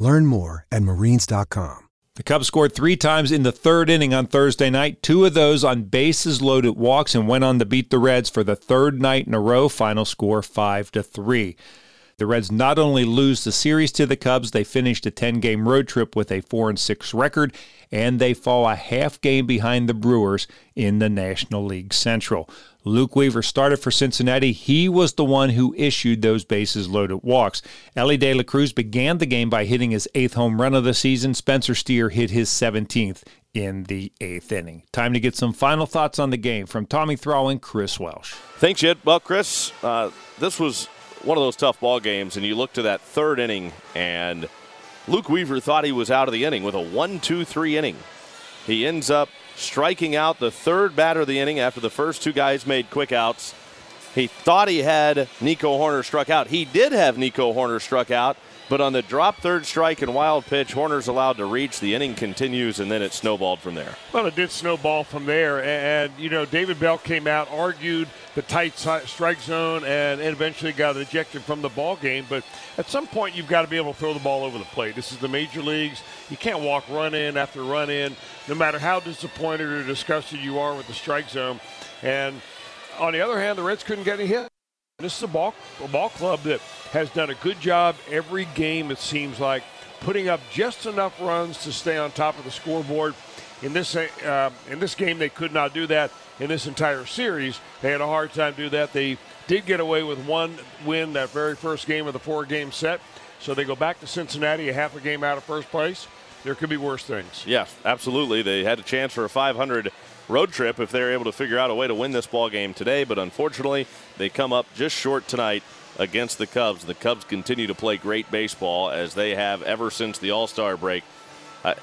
Learn more at marines.com. The Cubs scored three times in the third inning on Thursday night, two of those on bases loaded walks, and went on to beat the Reds for the third night in a row. Final score 5 to 3. The Reds not only lose the series to the Cubs, they finished a 10 game road trip with a 4 and 6 record, and they fall a half game behind the Brewers in the National League Central. Luke Weaver started for Cincinnati. He was the one who issued those bases loaded walks. Elly De La Cruz began the game by hitting his eighth home run of the season. Spencer Steer hit his 17th in the eighth inning. Time to get some final thoughts on the game from Tommy Thrall and Chris Welsh. Thanks, Jed. Well, Chris, uh, this was one of those tough ball games, and you look to that third inning, and Luke Weaver thought he was out of the inning with a one-two-three inning. He ends up striking out the third batter of the inning after the first two guys made quick outs. He thought he had Nico Hoerner struck out. He did have Nico Hoerner struck out, but on the drop third strike and wild pitch, Hoerner's allowed to reach. The inning continues, and then it snowballed from there. Well, it did snowball from there. And, you know, David Bell came out, argued the tight strike zone, and eventually got ejected from the ball game. But at some point, you've got to be able to throw the ball over the plate. This is the major leagues. You can't walk run in after run in, no matter how disappointed or disgusted you are with the strike zone. And on the other hand, the Reds couldn't get any hit. This is a ball, a ball club that has done a good job every game, it seems like, putting up just enough runs to stay on top of the scoreboard. In this, uh, in this game, they could not do that. In this entire series, they had a hard time do that. They did get away with one win that very first game of the four game set. So they go back to Cincinnati, a half a game out of first place. There could be worse things. Yeah, absolutely. They had a chance for a 500 road trip if they're able to figure out a way to win this ball game today, but unfortunately, they come up just short tonight against the Cubs. The Cubs continue to play great baseball as they have ever since the All Star break. I,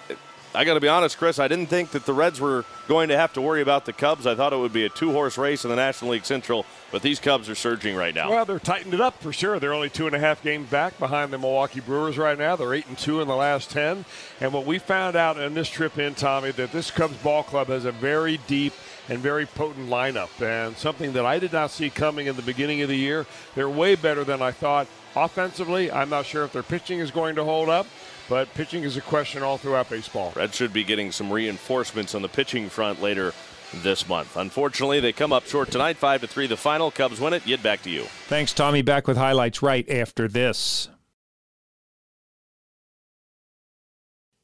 I got to be honest, Chris, I didn't think that the Reds were going to have to worry about the Cubs. I thought it would be a two horse race in the National League Central, but these Cubs are surging right now. Well, they're tightened it up for sure. They're only two and a half games back behind the Milwaukee Brewers right now. They're eight and two in the last ten. And what we found out in this trip in, Tommy, that this Cubs ball club has a very deep and very potent lineup, and something that I did not see coming in the beginning of the year. They're way better than I thought. Offensively, I'm not sure if their pitching is going to hold up. But pitching is a question all throughout baseball. Red should be getting some reinforcements on the pitching front later this month. Unfortunately, they come up short tonight, five to three. The final Cubs win it. Jed back to you. Thanks, Tommy. Back with highlights right after this.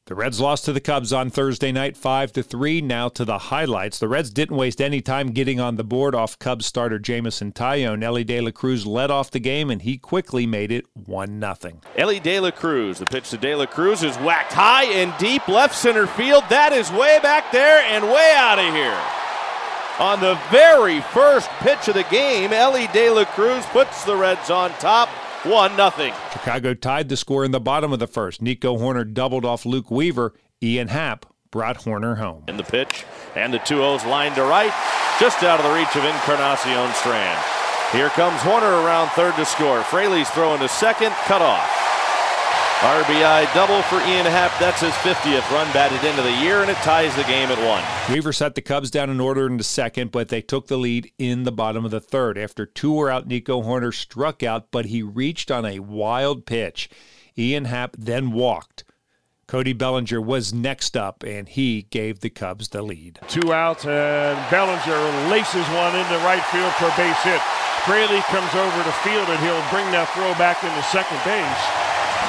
The Reds lost to the Cubs on Thursday night 5 to 3. Now to the highlights. The Reds didn't waste any time getting on the board off Cubs starter Jameson Taillon. Elly De La Cruz led off the game and he quickly made it 1 0. Elly De La Cruz. The pitch to De La Cruz is whacked high and deep left center field. That is way back there and way out of here. On the very first pitch of the game, Elly De La Cruz puts the Reds on top 1 0. Chicago tied the score in the bottom of the first. Nico Hoerner doubled off Luke Weaver. Ian Happ brought Hoerner home. In the pitch, and the 2 0s line to right, just out of the reach of Encarnacion Strand. Here comes Hoerner around third to score. Fraley's throwing to second, cut off. RBI double for Ian Happ. That's his 50th run batted into the year, and it ties the game at one. Weaver set the Cubs down in order in the second, but they took the lead in the bottom of the third. After two were out, Nico Hoerner struck out, but he reached on a wild pitch. Ian Happ then walked. Cody Bellinger was next up, and he gave the Cubs the lead. Two outs, and Bellinger laces one into right field for a base hit. Fraley comes over to field, and he'll bring that throw back into second base.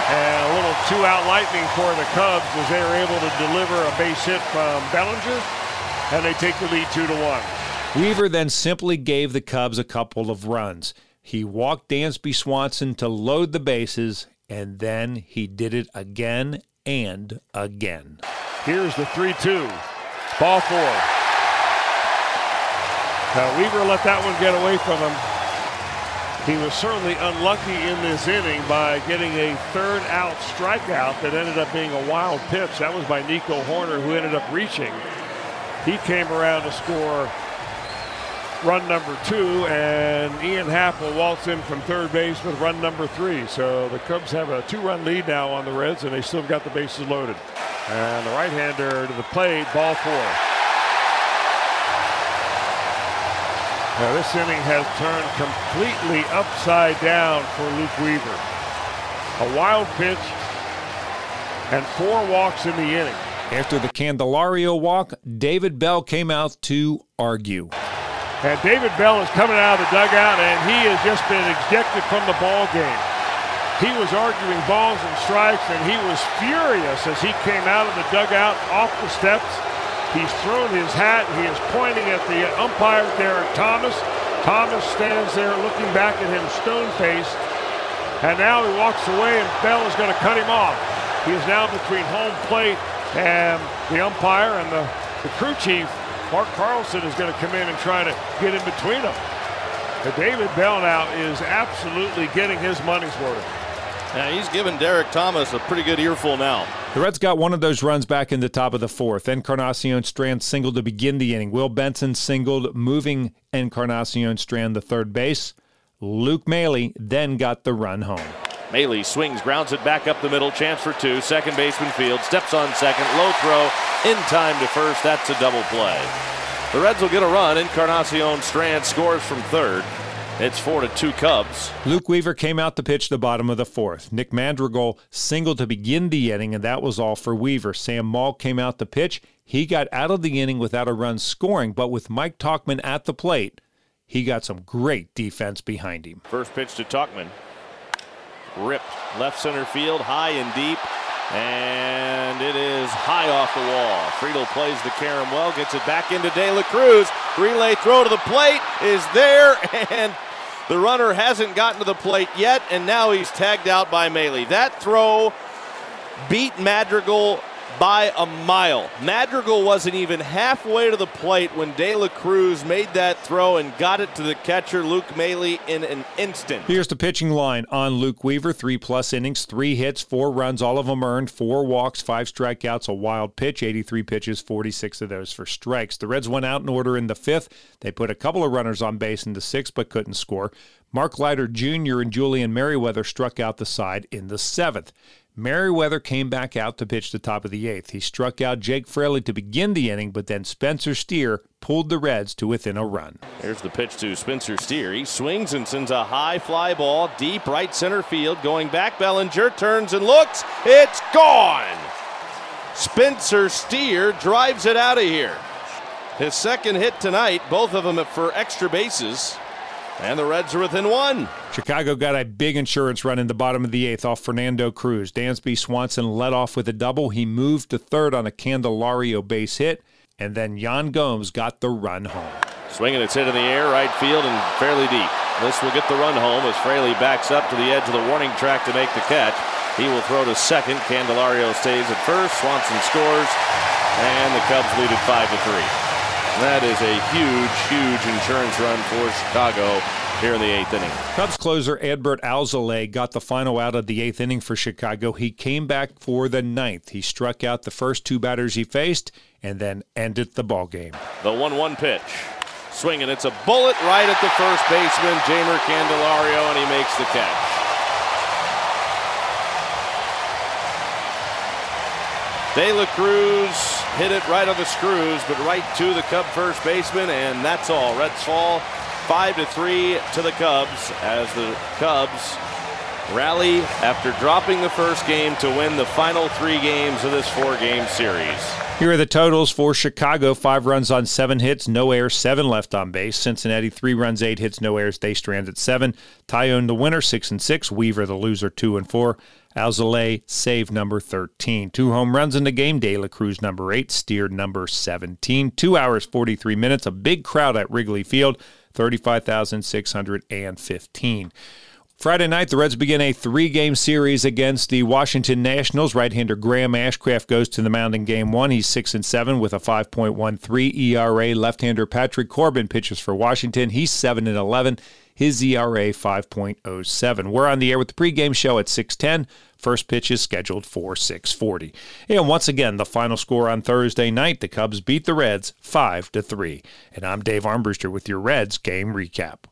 And a little two-out lightning for the Cubs as they are able to deliver a base hit from Bellinger, and they take the lead two to one. Weaver then simply gave the Cubs a couple of runs. He walked Dansby Swanson to load the bases, and then he did it again and again. Here's the 3 2. Ball four. Now, Weaver let that one get away from him. He was certainly unlucky in this inning by getting a third out strikeout that ended up being a wild pitch. That was by Nico Hoerner, who ended up reaching. He came around to score run number two, and Ian Happ will waltz in from third base with run number three. So the Cubs have a two-run lead now on the Reds, and they still got the bases loaded. And the right-hander to the plate, ball four. Now this inning has turned completely upside down for Luke Weaver. A wild pitch and four walks in the inning. After the Candelario walk, David Bell came out to argue. And David Bell is coming out of the dugout, and he has just been ejected from the ball game. He was arguing balls and strikes, and he was furious as he came out of the dugout off the steps He's thrown his hat. He is pointing at the umpire, Derek Thomas. Thomas stands there looking back at him, stone-faced. And now he walks away, and Bell is going to cut him off. He is now between home plate and the umpire, and the, the crew chief, Mark Carlson, is going to come in and try to get in between them. But David Bell now is absolutely getting his money's worth. Yeah, he's given Derek Thomas a pretty good earful now. The Reds got one of those runs back in the top of the fourth. Encarnacion Strand singled to begin the inning. Will Benson singled, moving Encarnacion Strand to third base. Luke Maile then got the run home. Maile swings, grounds it back up the middle. Chance for two. Second baseman field. Steps on second. Low throw. In time to first. That's a double play. The Reds will get a run. Encarnacion Strand scores from third. It's four to two Cubs. Luke Weaver came out to pitch the bottom of the fourth. Nick Madrigal singled to begin the inning, and that was all for Weaver. Sam Moll came out to pitch. He got out of the inning without a run scoring, but with Mike Tauchman at the plate, he got some great defense behind him. First pitch to Tauchman. Ripped left center field, high and deep. And it is high off the wall. Friedl plays the carom well, gets it back into De La Cruz. Relay throw to the plate is there, and the runner hasn't gotten to the plate yet, and now he's tagged out by Maile. That throw beat Madrigal by a mile. Madrigal wasn't even halfway to the plate when De La Cruz made that throw and got it to the catcher, Luke Maile, in an instant. Here's the pitching line on Luke Weaver three plus innings, three hits, four runs, all of them earned, four walks, five strikeouts, a wild pitch, 83 pitches, 46 of those for strikes. The Reds went out in order in the fifth. They put a couple of runners on base in the sixth, but couldn't score. Mark Leiter Jr. and Julian Merryweather struck out the side in the seventh. Merryweather came back out to pitch the top of the eighth. He struck out Jake Fraley to begin the inning, but then Spencer Steer pulled the Reds to within a run. Here's the pitch to Spencer Steer. He swings and sends a high fly ball deep right center field. Going back, Bellinger turns and looks. It's gone. Spencer Steer drives it out of here. His second hit tonight, both of them for extra bases. And the Reds are within one. Chicago got a big insurance run in the bottom of the eighth off Fernando Cruz. Dansby Swanson led off with a double. He moved to third on a Candelario base hit, and then Yan Gomes got the run home. Swinging its hit in the air, right field, and fairly deep. This will get the run home as Fraley backs up to the edge of the warning track to make the catch. He will throw to second. Candelario stays at first. Swanson scores, and the Cubs lead it five to three. That is a huge, huge insurance run for Chicago here in the eighth inning. Cubs closer Adbert Alzolay got the final out of the eighth inning for Chicago. He came back for the ninth. He struck out the first two batters he faced and then ended the ball game. The 1-1 pitch. Swinging, it's a bullet right at the first baseman, Jeimer Candelario, and he makes the catch. De La Cruz hit it right on the screws, but right to the Cub first baseman, and that's all. Reds fall five to three to the Cubs as the Cubs rally after dropping the first game to win the final three games of this four-game series. Here are the totals for Chicago: five runs on seven hits, no errors, seven left on base. Cincinnati three runs, eight hits, no errors. They strand at seven. Taillon the winner, six and six. Weaver the loser, two and four. Alzolay save number 13. Two home runs in the game. De La Cruz number 8, Steer number 17. Two hours, 43 minutes. A big crowd at Wrigley Field, 35,615. Friday night, the Reds begin a three game series against the Washington Nationals. Right hander Graham Ashcraft goes to the mound in game one. He's 6 and 7 with a 5.13 ERA. Left hander Patrick Corbin pitches for Washington. He's 7 and 11. his ERA 5.07. We're on the air with the pregame show at 610. First pitch is scheduled for 640. And once again, the final score on Thursday night, the Cubs beat the Reds 5 to 3. And I'm Dave Armbruster with your Reds game recap.